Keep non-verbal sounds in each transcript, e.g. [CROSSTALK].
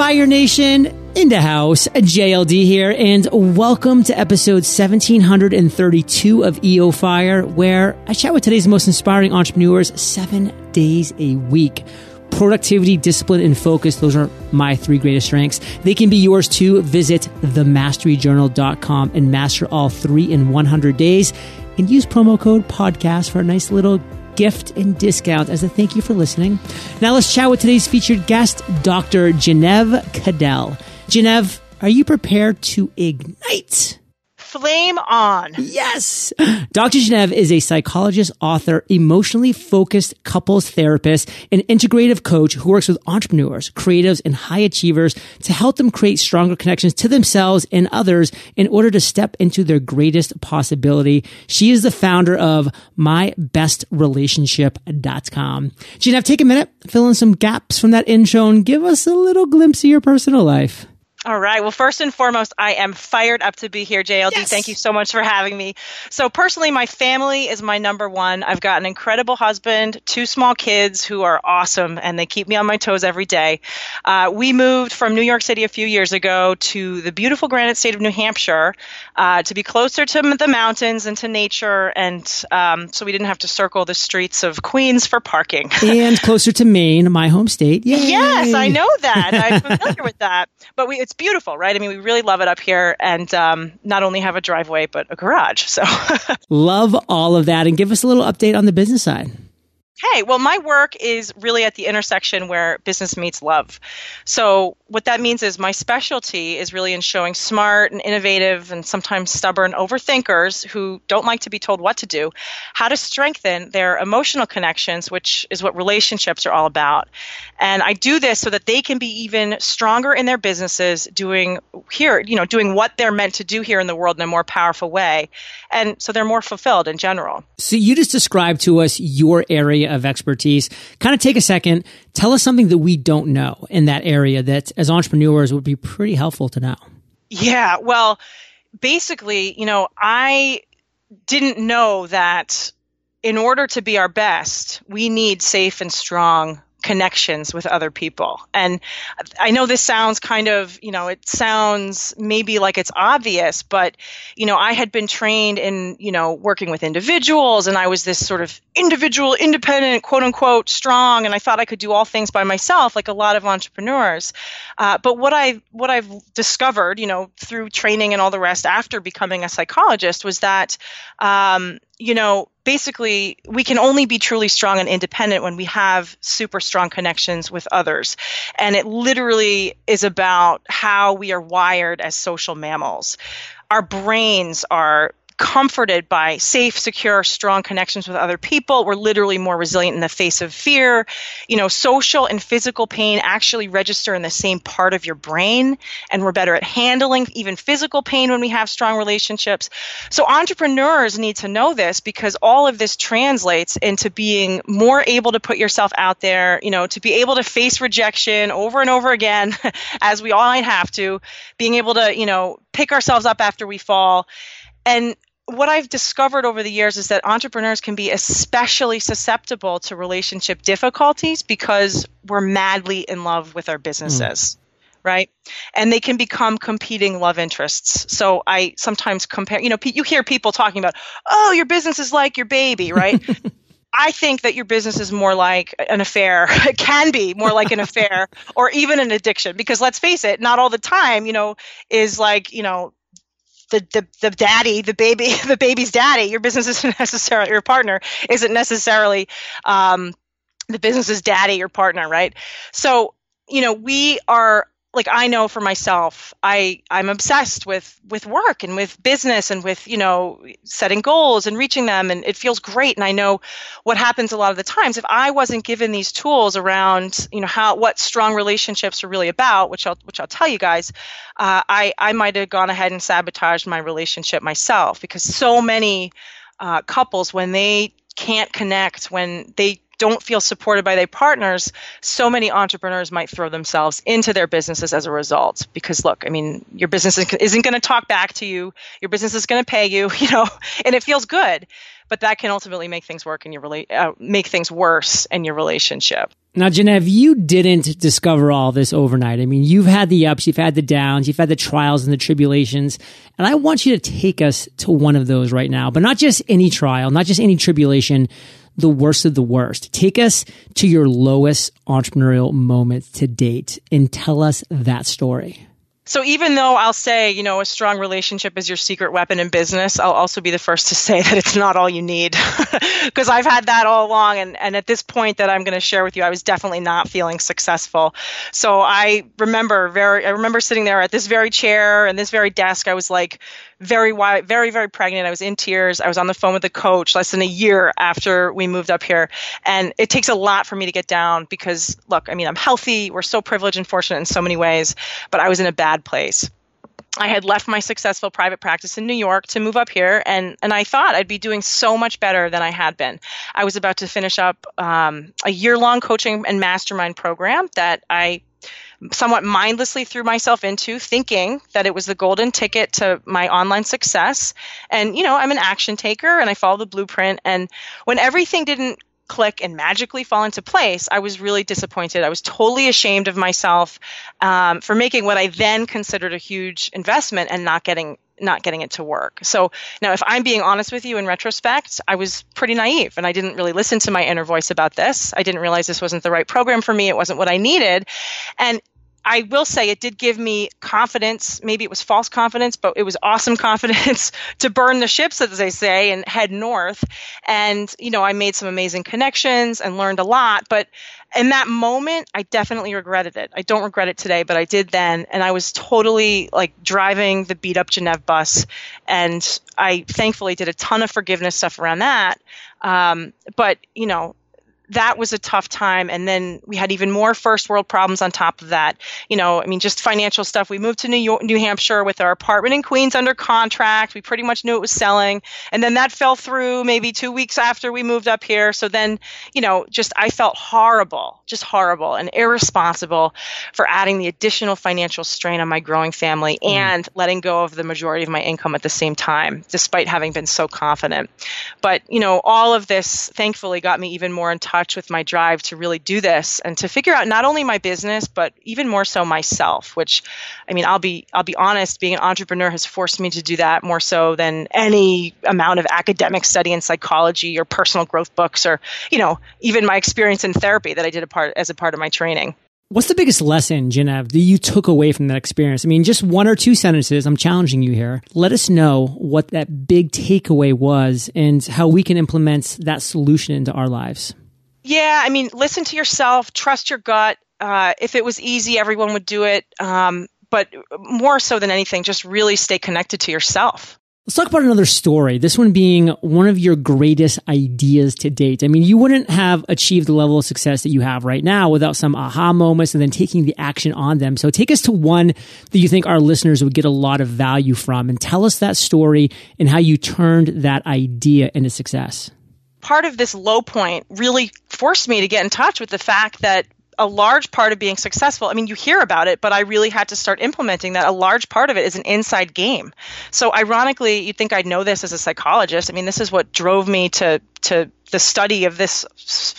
Fire Nation in the house, JLD here, and welcome to episode 1732 of EO Fire, where I chat with today's most inspiring entrepreneurs seven days a week. Productivity, discipline, and focus, those are my three greatest strengths. They can be yours too. Visit themasteryjournal.com and master all three in 100 days and use promo code podcast for a nice little gift and discount as a thank you for listening. Now let's chat with today's featured guest, Dr. Jenev Caddell. Jenev, are you prepared to ignite? Flame on. Yes. [GASPS] Dr. Jenev is a psychologist, author, emotionally focused couples therapist, and integrative coach who works with entrepreneurs, creatives, and high achievers to help them create stronger connections to themselves and others in order to step into their greatest possibility. She is the founder of mybestrelationship.com. Jenev, take a minute, fill in some gaps from that intro and give us a little glimpse of your personal life. All right. Well, first and foremost, I am fired up to be here, JLD. Yes. Thank you so much for having me. So, personally, my family is my number one. I've got an incredible husband, two small kids who are awesome, and they keep me on my toes every day. Uh, we moved from New York City a few years ago to the beautiful granite state of New Hampshire uh, to be closer to the mountains and to nature, and um, so we didn't have to circle the streets of Queens for parking. [LAUGHS] and closer to Maine, my home state. Yay. Yes, I know that. I'm familiar with that. But we, it's beautiful, right? I mean, we really love it up here, and um, not only have a driveway but a garage. So [LAUGHS] love all of that, and give us a little update on the business side. Hey, well, my work is really at the intersection where business meets love. So, what that means is my specialty is really in showing smart and innovative and sometimes stubborn overthinkers who don't like to be told what to do how to strengthen their emotional connections, which is what relationships are all about. And I do this so that they can be even stronger in their businesses, doing here, you know, doing what they're meant to do here in the world in a more powerful way. And so they're more fulfilled in general. So, you just described to us your area of expertise. Kind of take a second, tell us something that we don't know in that area that as entrepreneurs would be pretty helpful to know. Yeah, well, basically, you know, I didn't know that in order to be our best, we need safe and strong connections with other people. And I know this sounds kind of, you know, it sounds maybe like it's obvious, but, you know, I had been trained in, you know, working with individuals and I was this sort of individual, independent, quote unquote, strong. And I thought I could do all things by myself, like a lot of entrepreneurs. Uh, but what I, what I've discovered, you know, through training and all the rest after becoming a psychologist was that, um, you know, basically we can only be truly strong and independent when we have super strong connections with others. And it literally is about how we are wired as social mammals. Our brains are comforted by safe, secure, strong connections with other people. We're literally more resilient in the face of fear. You know, social and physical pain actually register in the same part of your brain, and we're better at handling even physical pain when we have strong relationships. So, entrepreneurs need to know this because all of this translates into being more able to put yourself out there, you know, to be able to face rejection over and over again, [LAUGHS] as we all might have to, being able to, you know, pick ourselves up after we fall. And what I've discovered over the years is that entrepreneurs can be especially susceptible to relationship difficulties because we're madly in love with our businesses. Mm. Right. And they can become competing love interests. So I sometimes compare, you know, you hear people talking about, oh, your business is like your baby, right? [LAUGHS] I think that your business is more like an affair. It [LAUGHS] can be more like an affair or even an addiction because let's face it, not all the time, you know, is like, you know, the, the, the daddy, the baby, [LAUGHS] the baby's daddy, your business isn't [LAUGHS] necessarily, your partner isn't necessarily um, the business's daddy, your partner, right? So, you know, we are like I know for myself, I I'm obsessed with with work and with business and with you know setting goals and reaching them, and it feels great. And I know what happens a lot of the times if I wasn't given these tools around you know how what strong relationships are really about, which I'll which I'll tell you guys, uh, I I might have gone ahead and sabotaged my relationship myself because so many uh, couples when they can't connect when they don't feel supported by their partners, so many entrepreneurs might throw themselves into their businesses as a result. Because look, I mean, your business isn't going to talk back to you. Your business is going to pay you, [LAUGHS] you know, and it feels good, but that can ultimately make things work in your rela- uh, make things worse in your relationship. Now, Jenev, you didn't discover all this overnight. I mean, you've had the ups, you've had the downs, you've had the trials and the tribulations. And I want you to take us to one of those right now, but not just any trial, not just any tribulation, the worst of the worst. Take us to your lowest entrepreneurial moment to date and tell us that story. So even though I'll say, you know, a strong relationship is your secret weapon in business, I'll also be the first to say [LAUGHS] that it's not all you need. [LAUGHS] Because I've had that all along and, and at this point that I'm going to share with you, I was definitely not feeling successful. So I remember very I remember sitting there at this very chair and this very desk, I was like very very very pregnant. I was in tears. I was on the phone with the coach less than a year after we moved up here, and it takes a lot for me to get down because look, I mean, I'm healthy. We're so privileged and fortunate in so many ways, but I was in a bad place. I had left my successful private practice in New York to move up here, and, and I thought I'd be doing so much better than I had been. I was about to finish up um, a year long coaching and mastermind program that I somewhat mindlessly threw myself into thinking that it was the golden ticket to my online success. And, you know, I'm an action taker and I follow the blueprint. And when everything didn't click and magically fall into place, I was really disappointed. I was totally ashamed of myself um, for making what I then considered a huge investment and not getting not getting it to work. So now, if I'm being honest with you in retrospect, I was pretty naive and I didn't really listen to my inner voice about this. I didn't realize this wasn't the right program for me. It wasn't what I needed. And I will say it did give me confidence. Maybe it was false confidence, but it was awesome [LAUGHS] confidence to burn the ships, as they say, and head north. And, you know, I made some amazing connections and learned a lot. But in that moment, I definitely regretted it. I don't regret it today, but I did then. And I was totally like driving the beat up Jenev bus. And I thankfully did a ton of forgiveness stuff around that. Um, but, you know, that was a tough time. And then we had even more first world problems on top of that. You know, I mean, just financial stuff. We moved to New York, New Hampshire with our apartment in Queens under contract. We pretty much knew it was selling. And then that fell through maybe two weeks after we moved up here. So then, you know, just I felt horrible, just horrible and irresponsible for adding the additional financial strain on my growing family mm. and letting go of the majority of my income at the same time, despite having been so confident. But, you know, all of this thankfully got me even more in touch touch with my drive to really do this and to figure out not only my business but even more so myself which i mean i'll be i'll be honest being an entrepreneur has forced me to do that more so than any amount of academic study in psychology or personal growth books or you know even my experience in therapy that i did a part as a part of my training What's the biggest lesson, Jenev, that you took away from that experience? I mean, just one or two sentences. I'm challenging you here. Let us know what that big takeaway was and how we can implement that solution into our lives. Yeah, I mean, listen to yourself, trust your gut. Uh, if it was easy, everyone would do it. Um, but more so than anything, just really stay connected to yourself. Let's talk about another story. This one being one of your greatest ideas to date. I mean, you wouldn't have achieved the level of success that you have right now without some aha moments and then taking the action on them. So take us to one that you think our listeners would get a lot of value from and tell us that story and how you turned that idea into success part of this low point really forced me to get in touch with the fact that a large part of being successful i mean you hear about it but i really had to start implementing that a large part of it is an inside game. So ironically you'd think i'd know this as a psychologist. I mean this is what drove me to to the study of this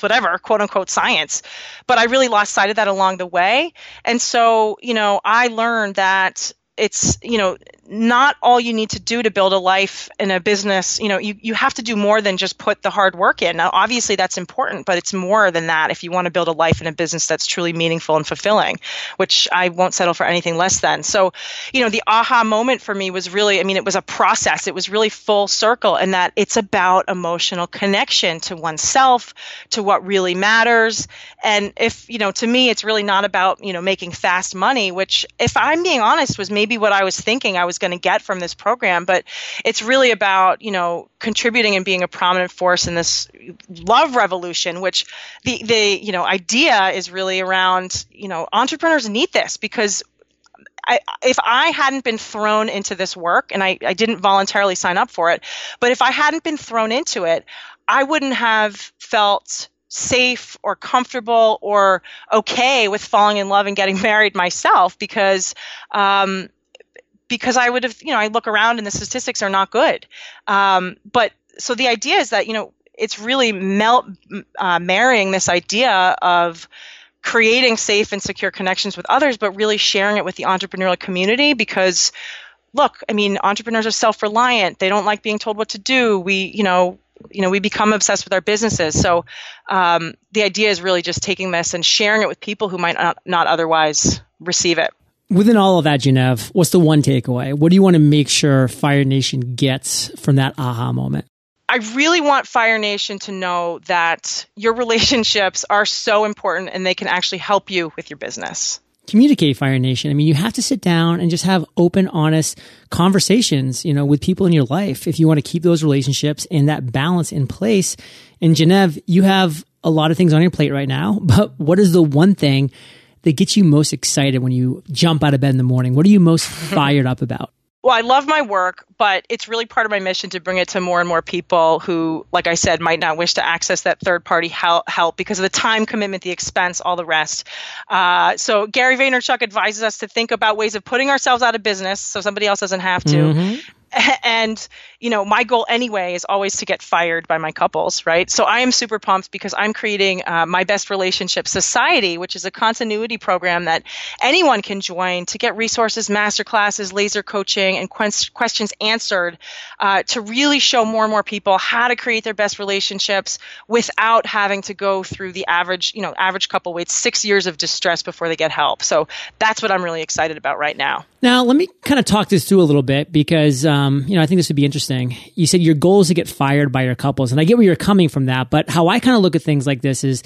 whatever quote unquote science. But i really lost sight of that along the way. And so you know i learned that it's you know not all you need to do to build a life in a business you know you, you have to do more than just put the hard work in. Now obviously that's important but it's more than that if you want to build a life in a business that's truly meaningful and fulfilling which i won't settle for anything less than. So you know the aha moment for me was really i mean it was a process. It was really full circle in that it's about emotional connection to oneself to what really matters. And if you know to me it's really not about you know making fast money which if i'm being honest was maybe what i was thinking. I was going to get from this program, but it's really about, you know, contributing and being a prominent force in this love revolution, which the, the, you know, idea is really around, you know, entrepreneurs need this because I, if I hadn't been thrown into this work, and I, I, didn't voluntarily sign up for it, but if I hadn't been thrown into it, I wouldn't have felt safe or comfortable or okay with falling in love and getting [LAUGHS] married myself because um, because I would have you know I look around and the statistics are not good. Um, but so the idea is that you know it's really melt uh, marrying this idea of creating safe and secure connections with others, but really sharing it with the entrepreneurial community because look, I mean, entrepreneurs are self-reliant. They don't like being told what to do. We, you know, you know, we become obsessed with our businesses. So um, the idea is really just taking this and sharing it with people who might not, not otherwise receive it. Within all of that, Jenev, what's the one takeaway? What do you want to make sure Fire Nation gets from that aha moment? I really want Fire Nation to know that your [LAUGHS] relationships are so important and they can actually help you with your business communicate Fire Nation. I mean, you have to sit down and just have open, honest conversations, you know, with people in your life if you want to keep those relationships and that balance in place. And Jenev, you have a lot of things on your plate right now, [LAUGHS] but what is the one thing that gets you most excited when you jump out of bed in the morning? What are you most [LAUGHS] fired up about? Well, I love my work, but it's really part of my mission to bring it to more and more people who, like I said, might not wish to access that third party help, help because of the time commitment, the expense, all the rest. Uh, so, Gary Vaynerchuk advises us to think about ways of putting ourselves out of business so somebody else doesn't have to. Mm-hmm. [LAUGHS] and you know my goal anyway is always to get fired by my couples right? So i am super pumped because i'm creating uh, my best relationship society which is a continuity program that anyone can join to get resources master classes laser coaching and qu- questions answered uh, to really show more and more people how to create their best relationships without having to go through the average you know average couple waits six years of distress before they get help. So that's what i'm really excited about right now now let me kind of talk this through a little bit because um, you know, I think this would be interesting. You said your goal is to get fired by your couples, and I get where you're coming from that. But how I kind of look at things like this is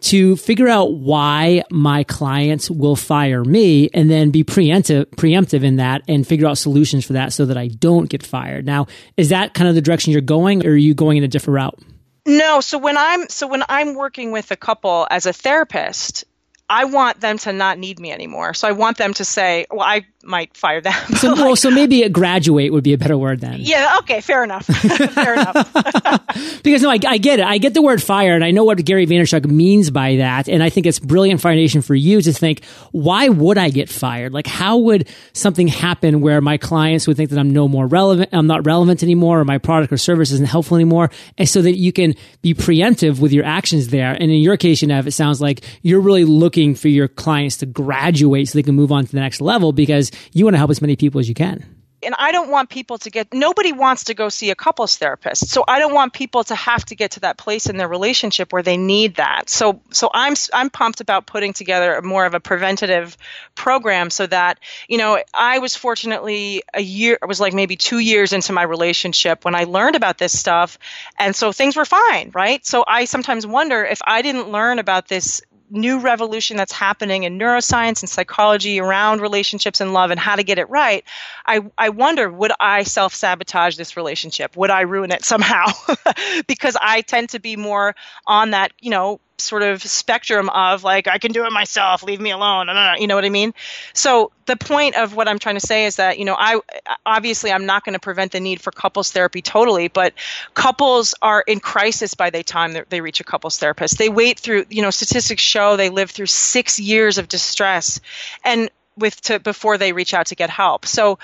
to figure out why my clients will fire me and then be preemptive, preemptive in that and figure out solutions for that so that I don't get fired. Now, is that kind of the direction you're going or are you going in a different route? No, so when I'm so when I'm working with a couple as a therapist, I want them to not need me anymore. So I want them to say, well, I might fire them. [LAUGHS] So, like, well, so maybe a graduate would be a better word then. Yeah. Okay. Fair enough. [LAUGHS] fair enough. [LAUGHS] because no, I, I, get it. I get the word fire and I know what Gary Vaynerchuk means by that. And I think it's brilliant Fire Nation for you to think, why would I get fired? Like, how would something happen where my clients would think that I'm no more relevant, I'm not relevant anymore, or my product or service isn't helpful anymore? And so that you can be preemptive with your actions there. And in your case, Jenev, it sounds like you're really looking for your clients to graduate so they can move on to the next level because you want to help as many people as you can and I don't want people to get nobody wants to go see a couples therapist. So I don't want people to have to get to that place in their relationship where they need that. So so I'm I'm pumped about putting together more of a preventative program so that, you know, I was fortunately a year I was like maybe 2 years into my relationship when I learned about this stuff and so things were fine, right? So I sometimes wonder if I didn't learn about this new revolution that's happening in neuroscience and psychology around relationships and love and how to get it right, I, I wonder would I self sabotage this relationship? Would I ruin it somehow? [LAUGHS] because I tend to be more on that, you know, sort of spectrum of like I can do it myself, leave me alone. You know what I mean? So the point of what I'm trying to say is that you know I obviously I'm not going to prevent the need for couples therapy totally, but couples are in crisis by the time they reach a couples therapist. They wait through you know statistics show they live through six years of distress, and with to before they reach out to get help. So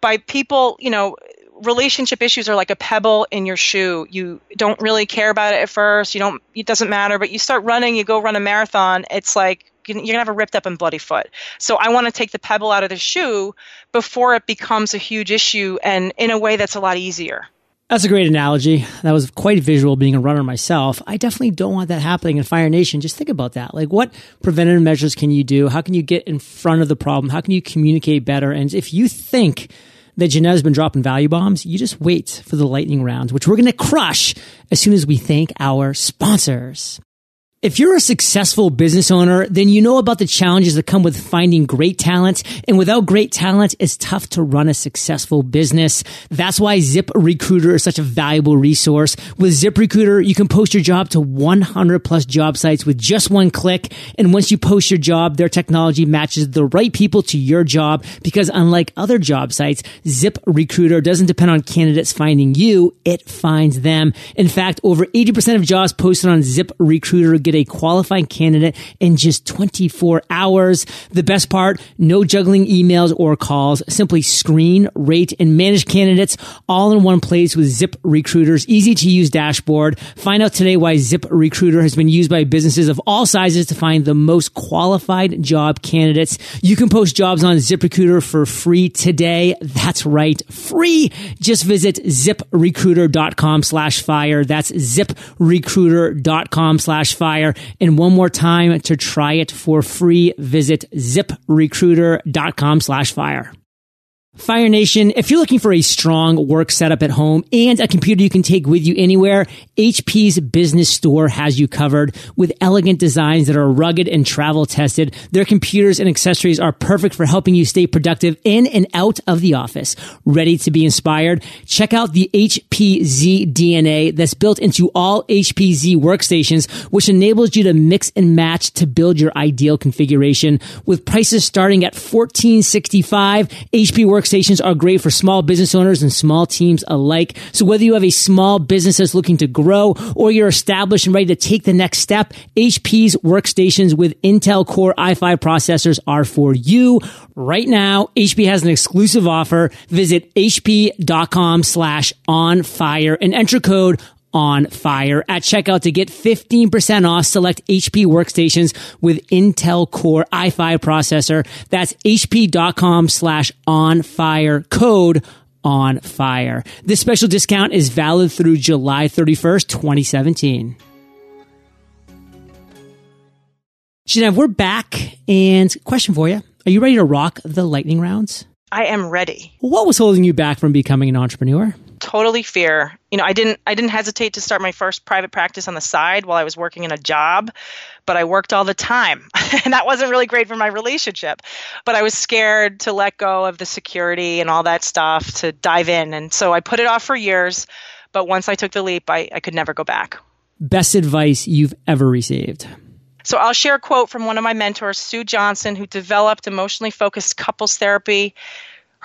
by people you know relationship issues are like a pebble in your shoe. You don't really care about it at first. You don't. It doesn't matter. But you start running. You go run a marathon. It's like you're gonna have a ripped up and bloody foot. So I want to take the pebble out of the shoe before it becomes a huge issue, and in a way that's a lot easier. That's a great analogy. That was quite visual being a runner myself. I definitely don't want that happening in Fire Nation. Just think about that. Like, what preventative measures can you do? How can you get in front of the problem? How can you communicate better? And if you think that Jenev's been dropping value bombs, you just wait for the lightning rounds, which we're going to crush as soon as we thank our sponsors. If you're a successful business owner, then you know about the challenges that come with finding great talent. And without great talent, it's tough to run a successful business. That's why Zip Recruiter is such a valuable resource. With Zip Recruiter, you can post your job to 100 plus job sites with just one click. And once you post your job, their technology matches the right people to your job because unlike other job sites, Zip Recruiter doesn't depend on candidates finding you. It finds them. In fact, over 80% of jobs posted on Zip Recruiter get a qualifying candidate in just 24 hours. The best part, no juggling emails or calls. Simply screen, rate, and manage candidates all in one place with Zip Recruiter's easy to use dashboard. Find out today why Zip Recruiter has been used by businesses of all sizes to find the most qualified job candidates. You can post jobs on ZipRecruiter for free today. That's right, free. Just visit ziprecruiter.com slash fire. That's ziprecruiter.com slash fire And one more time to try it for free, visit ziprecruiter.com slash fire. Fire Nation, if you're looking for a strong work setup at home and a computer you can take with you anywhere, HP's business store has you covered with elegant designs that are rugged and travel tested. Their computers and accessories are perfect for helping you stay productive in and out of the office. Ready to be inspired? Check out the HPZ DNA that's built into all HPZ workstations, which enables you to mix and match to build your ideal configuration. With prices starting at 1465, HP Works workstations are great for small business owners and small teams alike. So whether you have a small business that's looking to grow or you're established and ready to take the next step, HP's workstations with Intel Core i5 processors are for you. Right now, HP has an exclusive offer. Visit hp.com slash on fire and enter code on fire at checkout to get 15% off select HP workstations with Intel Core i5 processor. That's hp.com slash on fire code on fire. This special discount is valid through July 31st, 2017. Jenev, we're back and question for you. Are you ready to rock the lightning rounds? I am ready. What was holding you back from becoming an entrepreneur? Totally fear. You know, I didn't I didn't hesitate to start my first private practice on the side while I was working in a job, but I worked all the time. [LAUGHS] and that wasn't really great for my relationship. But I was scared to let go of the security and all that stuff to dive in. And so I put it off for years, but once I took the leap, I, I could never go back. Best advice you've ever received. So I'll share a quote from one of my mentors, Sue Johnson, who developed emotionally focused couples therapy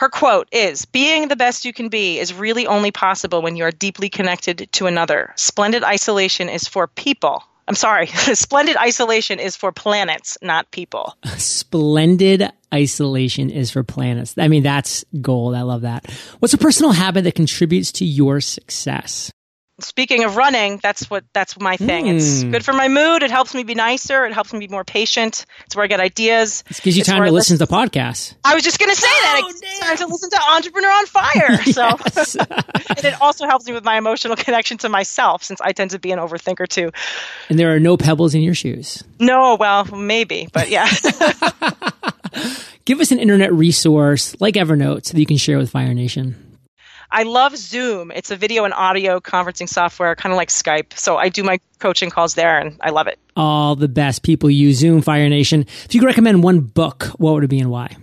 her quote is Being the best you can be is really only possible when you are deeply connected to another. Splendid isolation is for people. I'm sorry, [LAUGHS] splendid isolation is for planets, not people. [LAUGHS] Splendid isolation is for planets. I mean, that's gold. I love that. What's a personal habit that contributes to your success? Speaking of running, that's what that's my thing. Mm. It's hmm. good for my mood. It helps me be nicer. It helps me be more patient. It's where I get ideas. It gives you it's time to listen to podcasts. I was just going to say that. oh, that. It's time to listen to Entrepreneur on Fire. [LAUGHS] So, [LAUGHS] and it also helps me with my emotional connection to myself, since I tend to be an overthinker too. And there are no pebbles in your shoes. No, well, maybe, but yeah. [LAUGHS] Give us an internet resource like Evernote so that you can share with Fire Nation. I love Zoom. It's a video and audio conferencing software, kind of like Skype. So I do my coaching calls there and I love it. All the best people use Zoom, Fire Nation. If you could recommend one book, what would it be and why?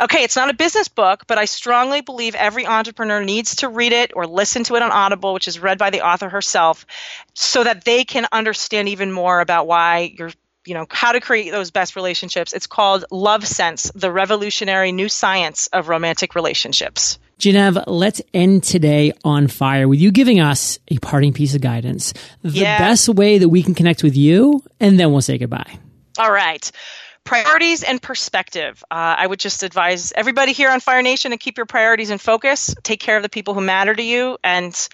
Okay, it's not a business book, but I strongly believe every entrepreneur needs to read it or listen to it on Audible, which is read by the author herself, so that they can understand even more about why you're you know how to create those best relationships it's called love sense the revolutionary new science of romantic relationships Jenev, let's end today on fire with you giving us a parting piece of guidance. The yeah. best way that we can connect with you, and then we'll say goodbye. All right. Priorities and perspective. Uh, I would just advise everybody here on Fire Nation to keep your priorities in focus. Take care of the people who matter to you, and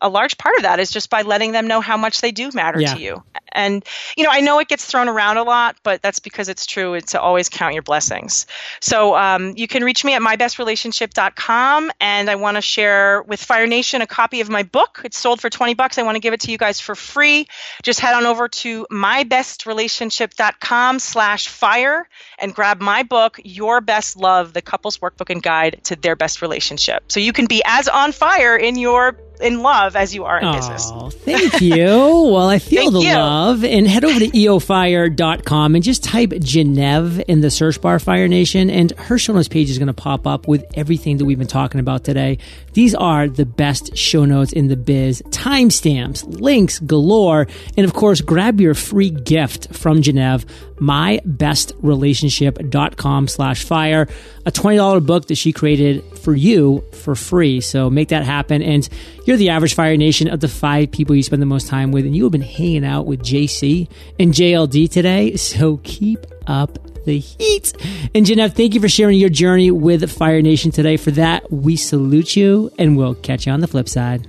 a large part of that is just by letting them know how much they do matter yeah. to you. And, you know, I know it gets thrown around a lot, but that's because it's true. It's to always count your blessings. So um, you can reach me at mybestrelationship.com. And I want to share with Fire Nation a copy of my book. It's sold for 20 bucks. I want to give it to you guys for free. Just head on over to mybestrelationship.com slash fire and grab my book, Your Best Love, the couple's workbook and guide to their best relationship. So you can be as on fire in your in love as you are in oh, business. thank you. [LAUGHS] well, I feel the you. love. And head over to eofire.com and just type Jenev in the search bar, Fire Nation, and her show notes page is going to pop up with everything that we've been talking about today. These are the best show notes in the biz. Timestamps, links galore, and of course, grab your free gift from Jenev, mybestrelationship.com slash fire, a $20 book that she created for you for free. So make that happen. And you're the average Fire Nation of the five people you spend the most time with, and you have been hanging out with JC and JLD today. So keep up the heat. And Jenev, thank you for sharing your journey with Fire Nation today. For that, we salute you, and we'll catch you on the flip side.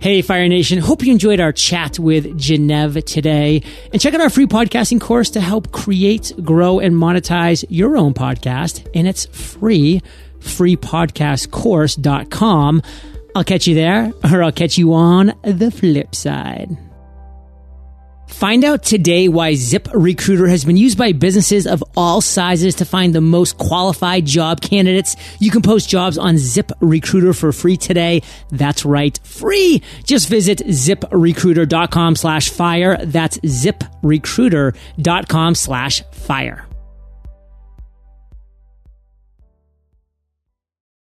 Hey, Fire Nation. Hope you enjoyed our chat with Jenev today. And check out our free podcasting course to help create, grow, and monetize your own podcast. And it's free, freepodcastcourse.com. I'll catch you there, or I'll catch you on the flip side. Find out today why Zip Recruiter has been used by businesses of all sizes to find the most qualified job candidates. You can post jobs on Zip Recruiter for free today. That's right, free. Just visit ziprecruiter.com slash fire. That's ziprecruiter.com slash fire.